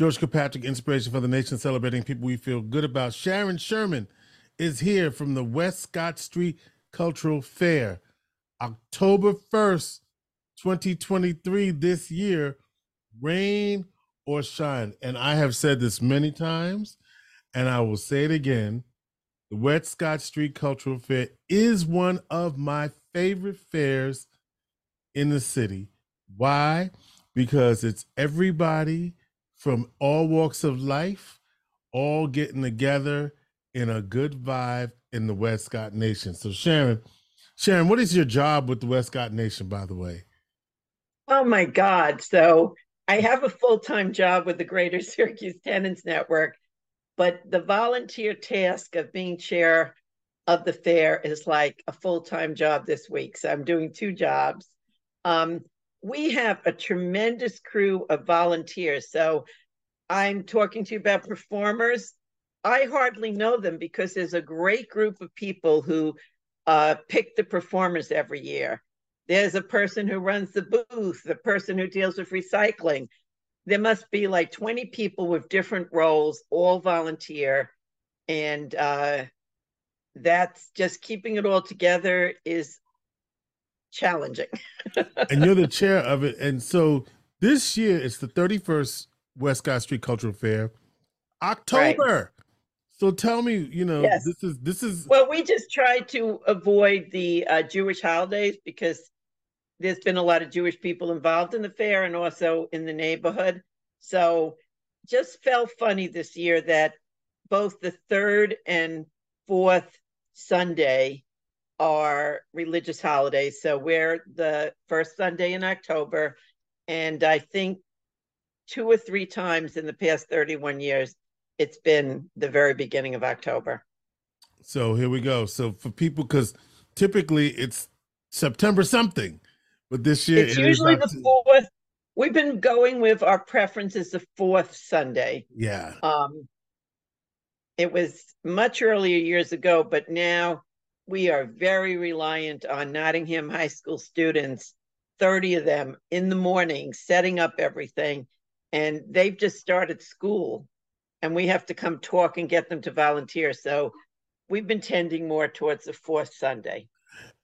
George Kilpatrick, inspiration for the nation, celebrating people we feel good about. Sharon Sherman is here from the Westcott Street Cultural Fair, October 1st, 2023, this year, rain or shine. And I have said this many times, and I will say it again. The Westcott Street Cultural Fair is one of my favorite fairs in the city. Why? Because it's everybody from all walks of life, all getting together in a good vibe in the Westcott Nation. So, Sharon, Sharon, what is your job with the Westcott Nation, by the way? Oh my God. So I have a full-time job with the Greater Syracuse Tenants Network, but the volunteer task of being chair of the fair is like a full-time job this week. So I'm doing two jobs. Um, we have a tremendous crew of volunteers. So I'm talking to you about performers. I hardly know them because there's a great group of people who uh, pick the performers every year. There's a person who runs the booth, the person who deals with recycling. There must be like 20 people with different roles, all volunteer. And uh, that's just keeping it all together is challenging. and you're the chair of it. And so this year it's the 31st Westcott Street Cultural Fair. October. Right. So tell me, you know, yes. this is this is well, we just try to avoid the uh, Jewish holidays because there's been a lot of Jewish people involved in the fair and also in the neighborhood. So just felt funny this year that both the third and fourth Sunday are religious holidays. So we're the first Sunday in October. And I think two or three times in the past 31 years, it's been the very beginning of October. So here we go. So for people, because typically it's September something, but this year it's it usually the fourth. We've been going with our preference is the fourth Sunday. Yeah. Um, it was much earlier years ago, but now we are very reliant on Nottingham High School students, 30 of them in the morning, setting up everything. And they've just started school and we have to come talk and get them to volunteer. So we've been tending more towards the fourth Sunday.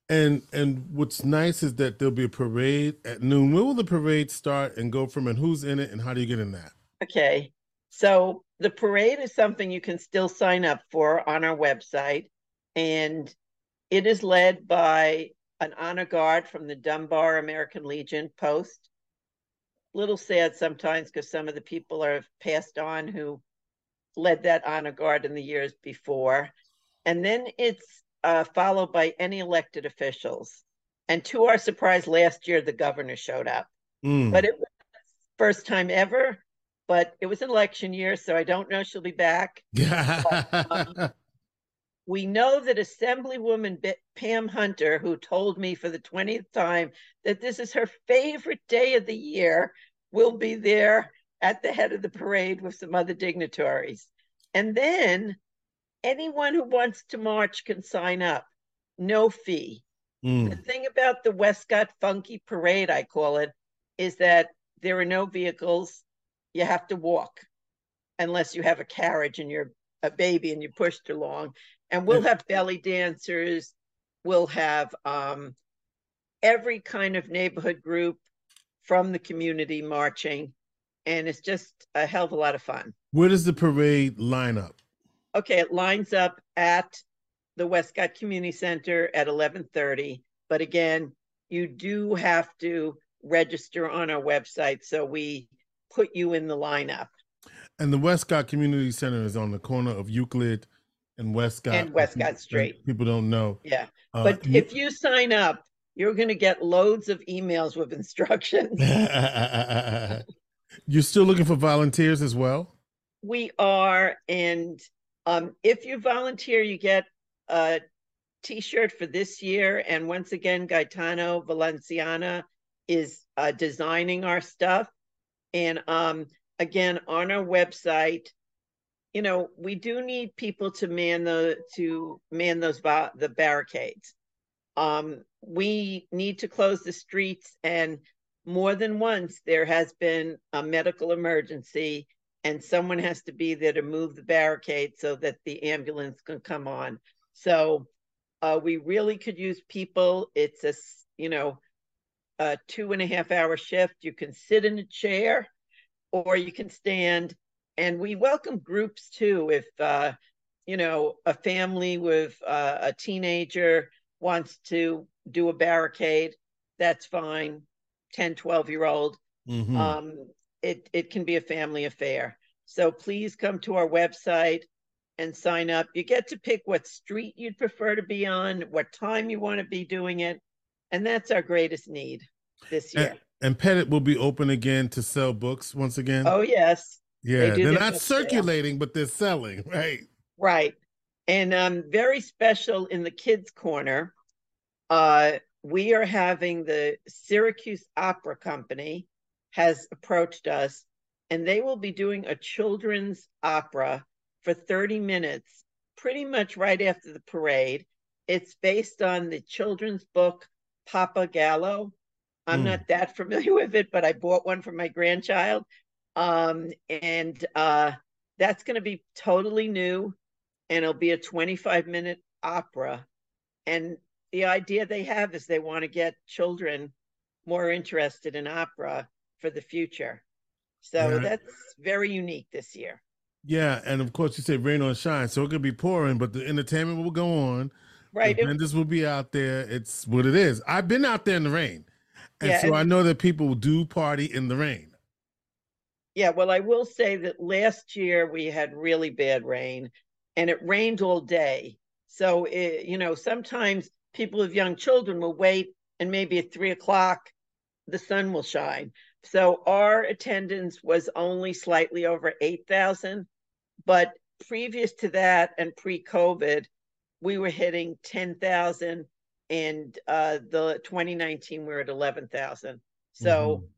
And and what's nice is that there'll be a parade at noon. When will the parade start and go from and who's in it and how do you get in that? Okay. So the parade is something you can still sign up for on our website. And it is led by an honor guard from the Dunbar American Legion post. Little sad sometimes because some of the people are passed on who led that honor guard in the years before. And then it's uh, followed by any elected officials. And to our surprise, last year the governor showed up. Mm. But it was first time ever. But it was an election year, so I don't know she'll be back. but, um, we know that Assemblywoman Pam Hunter, who told me for the 20th time that this is her favorite day of the year, will be there at the head of the parade with some other dignitaries. And then anyone who wants to march can sign up, no fee. Mm. The thing about the Westcott Funky Parade, I call it, is that there are no vehicles. You have to walk unless you have a carriage and you're a baby and you pushed along. And we'll have belly dancers. We'll have um, every kind of neighborhood group from the community marching and it's just a hell of a lot of fun. Where does the parade line up? Okay, it lines up at the Westcott Community Center at 11:30, but again, you do have to register on our website so we put you in the lineup. And the Westcott Community Center is on the corner of Euclid and Westcott and Westcott Street. People don't know. Yeah. Uh, but if you sign up, you're going to get loads of emails with instructions. You're still looking for volunteers as well? We are. And um, if you volunteer, you get a t shirt for this year. And once again, Gaetano Valenciana is uh, designing our stuff. And um, again, on our website, you know, we do need people to man the to man those the barricades. Um, we need to close the streets and more than once there has been a medical emergency and someone has to be there to move the barricade so that the ambulance can come on. So uh, we really could use people. It's a you know, a two and a half hour shift. You can sit in a chair or you can stand. And we welcome groups too. If, uh, you know, a family with uh, a teenager wants to do a barricade, that's fine. 10, 12 year old. Mhm. Um, it, it can be a family affair. So please come to our website and sign up. You get to pick what street you'd prefer to be on, what time you want to be doing it. And that's our greatest need this year. and, and Petit will be open again to sell books once again. Oh, yes. Yeah, do they're not sale. circulating, but they're selling, right? Right. And um, very special in the kids' corner, uh, we are having the Syracuse Opera Company has approached us, and they will be doing a children's opera for 30 minutes, pretty much right after the parade. It's based on the children's book Papa Gallo. I'm Mm. not that familiar with it, but I bought one for my grandchild. Um, and uh, that's going to be totally new and it'll be a 25 minute opera. And the idea they have is they want to get children more interested in opera for the future. So Yeah. that's very unique this year. Yeah, and of course you say rain or shine, so it could be pouring, but the entertainment will go on. Right. It- vendors will be out there. It's what it is. I've been out there in the rain, and Yeah, so and- I know that people do party in the rain. Yeah, well, I will say that last year we had really bad rain and it rained all day. So, it, you know, sometimes people with young children will wait and maybe at three o'clock the sun will shine. So our attendance was only slightly over 8,000. But previous to that and pre COVID, we were hitting 10,000 and uh, the 2019 we we're at 11,000. So, Mhm.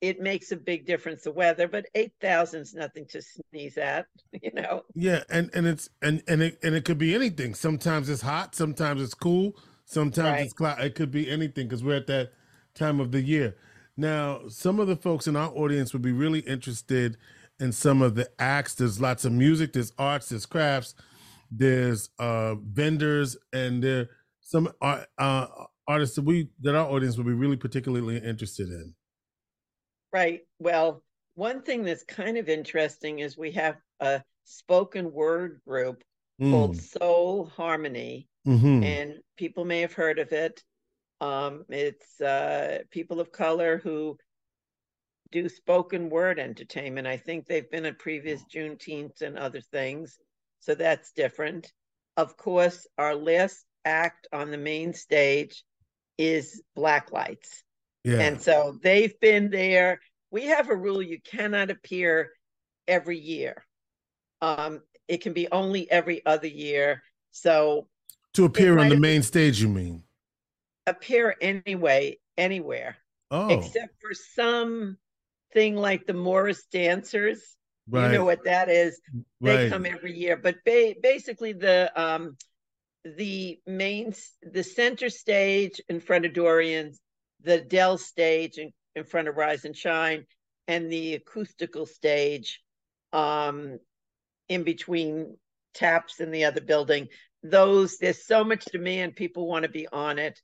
It makes a big difference the weather, but eight thousand is nothing to sneeze at, you know. Yeah, and and it's and and it and it could be anything. Sometimes it's hot, sometimes it's cool, sometimes Right. it's cloud. It could be anything because we're at that time of the year. Now, some of the folks in our audience would be really interested in some of the acts. There's lots of music, there's arts, there's crafts, there's uh vendors, and there some art, uh artists that we that our audience would be really particularly interested in. Right. Well, one thing that's kind of interesting is we have a spoken word group called Soul Harmony, Mm-hmm. and people may have heard of it. Um, it's uh, people of color who do spoken word entertainment. I think they've been at previous Juneteenth and other things, so that's different. Of course, our last act on the main stage is Black Lights. Yeah. And so they've been there. We have a rule you cannot appear every year. Um, it can be only every other year. So to appear on the main stage, you mean? appear anyway, anywhere, Oh, except for some thing like the Morris dancers. right, You know what that is. They right. come every year. But ba- basically the um the main the center stage in front of Dorian's, the Dell stage in, in front of Rise and Shine, and the acoustical stage um in between taps in the other building. Those there's so much demand, people want to be on it.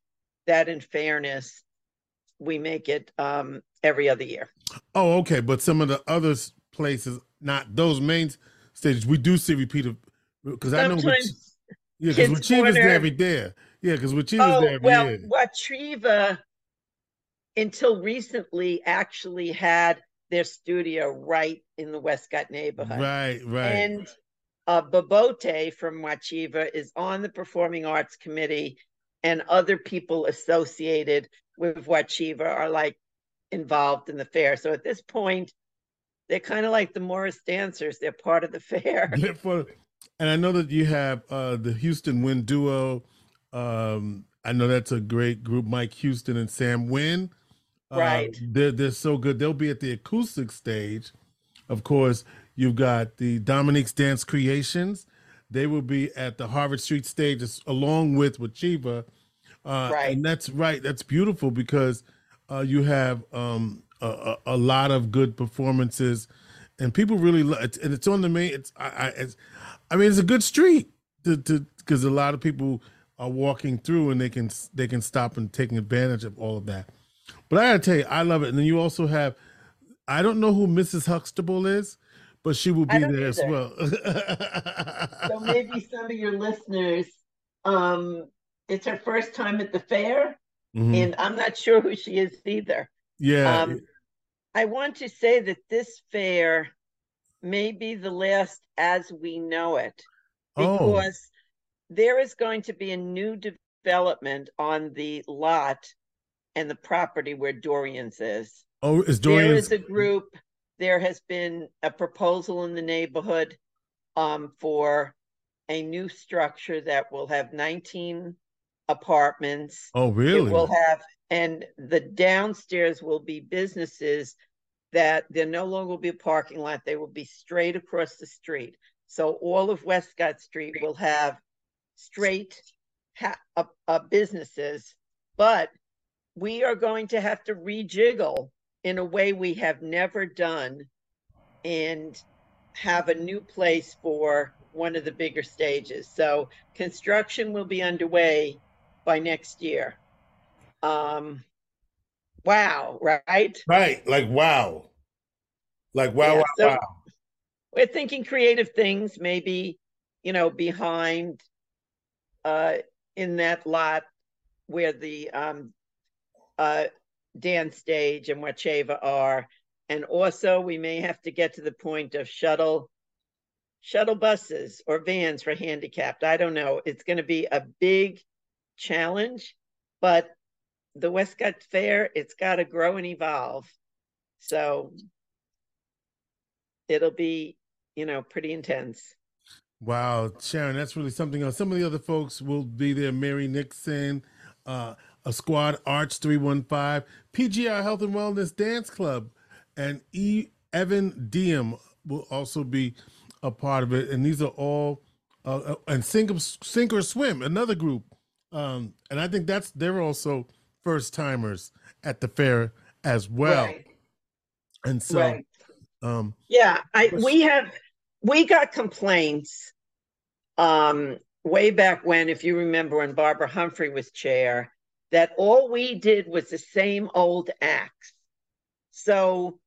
That in fairness, we make it um every other year. Oh, okay. But some of the other places, not those main stages, we do see repeated because I know. Sometimes Yeah, because Wachiva's there every day. Yeah, because Wachiva's Oh, there every well, year. Wachiva until recently actually had their studio right in the Westcott neighborhood. Right, right. And uh, Babote from Wachiva is on the Performing Arts Committee, and other people associated with Wachiva are like involved in the fair. So at this point, they're kind of like the Morris dancers. They're part of the fair. For- and I know that you have uh, the Houston Wind Duo. Um, I know that's a great group, Mike Houston and Sam Wynn. Uh, Right. they're they're so good. They'll be at the acoustic stage. Of course, you've got the Dominique's Dance Creations. They will be at the Harvard Street stage along with Wachiva. Uh, Right. And that's right. That's beautiful because uh, you have um, a, a, lot of good performances and people really love it. And it's on the main. It's I, I it's, I mean, it's a good street to to because a lot of people are walking through and they can they can stop and taking advantage of all of that. But I gotta tell you, I love it. And then you also have, I don't know who Mrs. Huxtable is, but she will be there either. as well. so maybe some of your listeners, um, it's her first time at the fair, mm-hmm. and I'm not sure who she is either. Yeah. Um, I want to say that this fair may be the last as we know it oh. because oh. there is going to be a new development on the lot and the property where Dorian's is. Oh, is Dorian's? There is a group. There has been a proposal in the neighborhood um, for a new structure that will have 19 apartments. Oh, really? It will have, and the downstairs will be businesses that there no longer will be a parking lot. They will be straight across the street. So all of Westcott Street will have straight ha- uh, uh, businesses, but we are going to have to rejiggle in a way we have never done and have a new place for one of the bigger stages. So construction will be underway by next year. Um, wow, right? Right, like wow. Like wow, yeah, wow, so wow. We're thinking creative things, maybe, you know, behind uh in that lot where the um uh, dance stage and Wachiva are. And also, we may have to get to the point of shuttle shuttle buses or vans for handicapped. I don't know. It's going to be a big challenge, but the Westcott Fair, it's got to grow and evolve. So it'll be, you know, pretty intense. Wow, Sharon, that's really something else. Some of the other folks will be there. Mary Nixon, uh, a squad arch 315 pgr health and wellness dance club and e evan diem will also be a part of it and these are all uh, uh and sink, sink or swim another group um and i think that's they're also first timers at the fair as well right. and so right. um yeah i we have we got complaints um way back when if you remember when barbara humphrey was chair that all we did was the same old acts. So,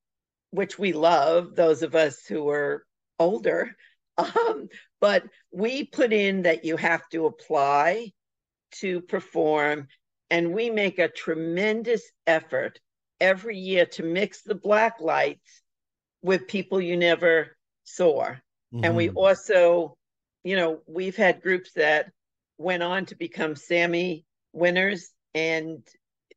which we love, those of us who are older. Um, but we put in that you have to apply to perform, and we make a tremendous effort every year to mix the black lights with people you never saw. Mm-hmm. And we mm-hmm. also, you know, we've had groups that went on to become Sammy winners and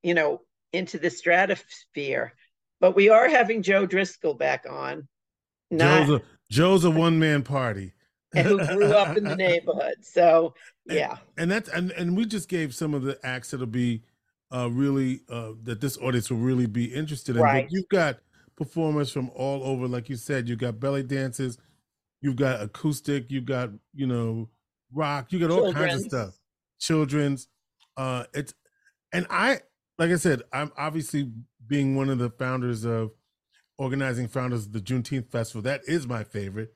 you know into the stratosphere. But we are having Joe Driscoll back on. Not, Joe's a, Joe's a one man party. and who grew up in the neighborhood. So yeah. And, and that's and, and we just gave some of the acts that'll be uh really uh that this audience will really be interested in. Right. But you've got performers from all over, like you said, you've got belly dances, you've got acoustic, you've got, you know, rock, you got all Children's. kinds of stuff. Children's. Uh it's and I, like I said, I'm obviously being one of the founders of organizing founders of the Juneteenth Festival. That is my favorite.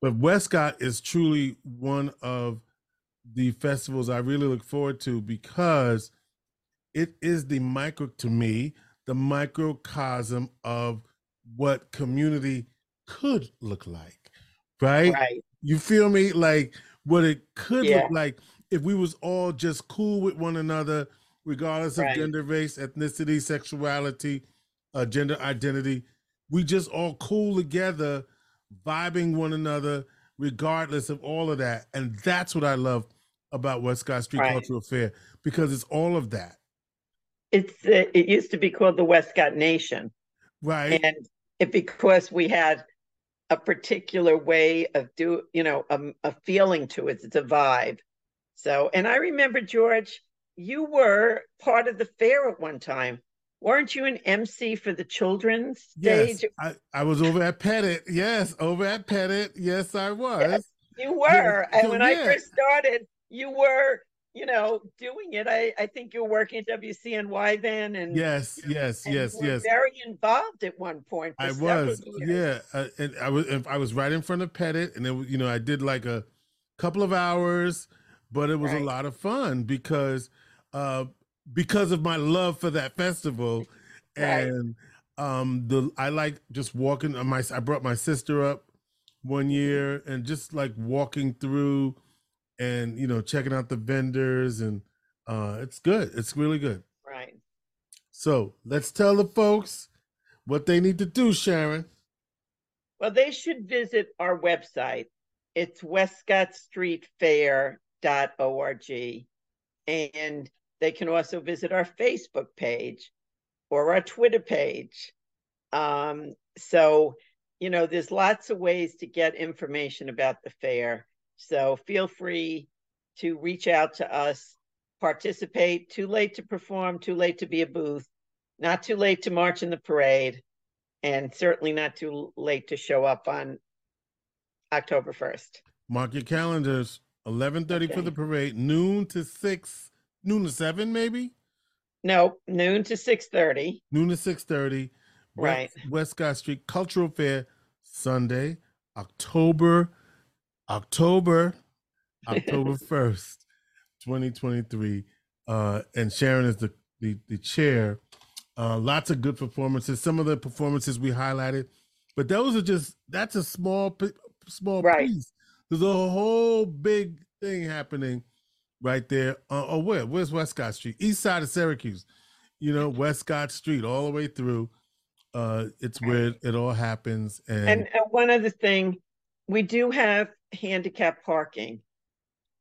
But Westcott is truly one of the festivals I really look forward to because it is the micro, to me, the microcosm of what community could look like. Right? Right. You feel me? Like what it could yeah. look like if we was all just cool with one another regardless of right. gender, race, ethnicity, sexuality, uh, gender identity. We just all cool together, vibing one another, regardless of all of that. And that's what I love about Westcott Street right. Cultural Fair because it's all of that. It's uh, it used to be called the Westcott Nation, right? And it because we had a particular way of do you know a, a feeling to it. It's a vibe. So, and I remember George you were part of the fair at one time. Weren't you an MC for the children's stage? Yes, I, I was over at Petit. Yes, over at Petit. Yes, I was. Yes, you were. So, and when I first started, you were you know, doing it. I, I think you were working at WCNY then and Yes, yes, and yes, you were yes. very involved at one point. I was, years. yeah, uh, and I was, I was right in front of Petit, and then you know I did like a couple of hours, but it was Right. a lot of fun because, uh, because of my love for that festival, Right. and um, the I like just walking. uh, My I brought my sister up one year, and just like walking through, and you know checking out the vendors, and uh, it's good. It's really good. Right. So let's tell the folks what they need to do, Sharon. Well, they should visit our website. It's westcottstreetfair.org. And they can also visit our Facebook page or our Twitter page. Um, so, you know, there's lots of ways to get information about the fair. So feel free to reach out to us, participate. Too late to perform, too late to be a booth, not too late to march in the parade and certainly not too late to show up on October 1st. Mark your calendars. Eleven thirty for the parade. Noon to six. Noon to seven, maybe. No, noon to 6:30. Noon to six thirty. Right. Westcott Street Cultural Fair, Sunday, October, October, October first, twenty twenty three. Uh, and Sharon is the the, the chair. Uh, lots of good performances. Some of the performances we highlighted, but those are just that's a small small Right. piece. There's a whole big thing happening right there. Uh, oh, where? Where's Westcott Street? East side of Syracuse. You know, Westcott Street, all the way through. Uh, it's where it all happens. And, And uh, one other thing, we do have handicap parking.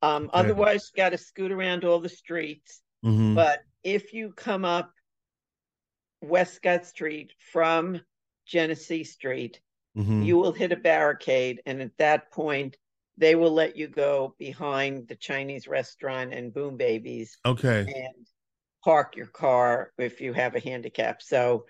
Um, Okay. otherwise, you got to scoot around all the streets. Mhm. But if you come up Westcott Street from Genesee Street, Mhm. you will hit a barricade, and at that point, they will let you go behind the Chinese restaurant and Boom Babies okay. and park your car if you have a handicap. So,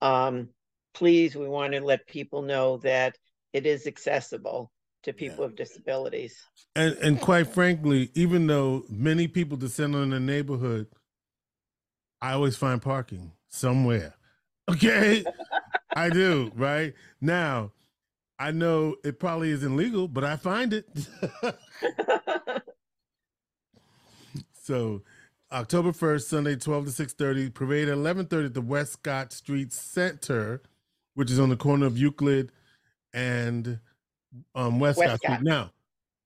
um, please, we want to let people know that it is accessible to people with disabilities. And and quite frankly, even though many people descend on the neighborhood, I always find parking somewhere. Okay, I do. Right now, I know it probably isn't legal, but I find it. so, October first, Sunday, twelve to six thirty. Parade at eleven thirty at the Westcott Street Center, which is on the corner of Euclid and um, West, Scott Westcott. Street. Now,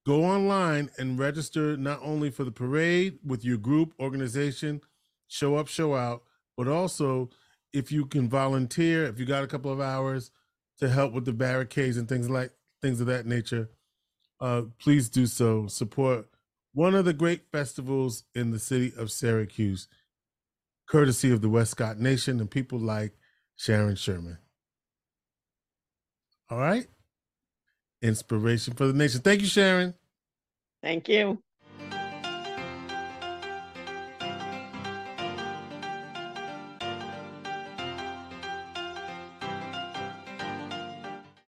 go online and register not only for the parade with your group organization show up show out but also if you can volunteer if you got a couple of hours to help with the barricades and things like things of that nature uh please do so. Support one of the great festivals in the city of syracuse courtesy of the westcott nation and people like sharon sherman. All right. Inspiration for the nation. Thank you sharon. Thank you.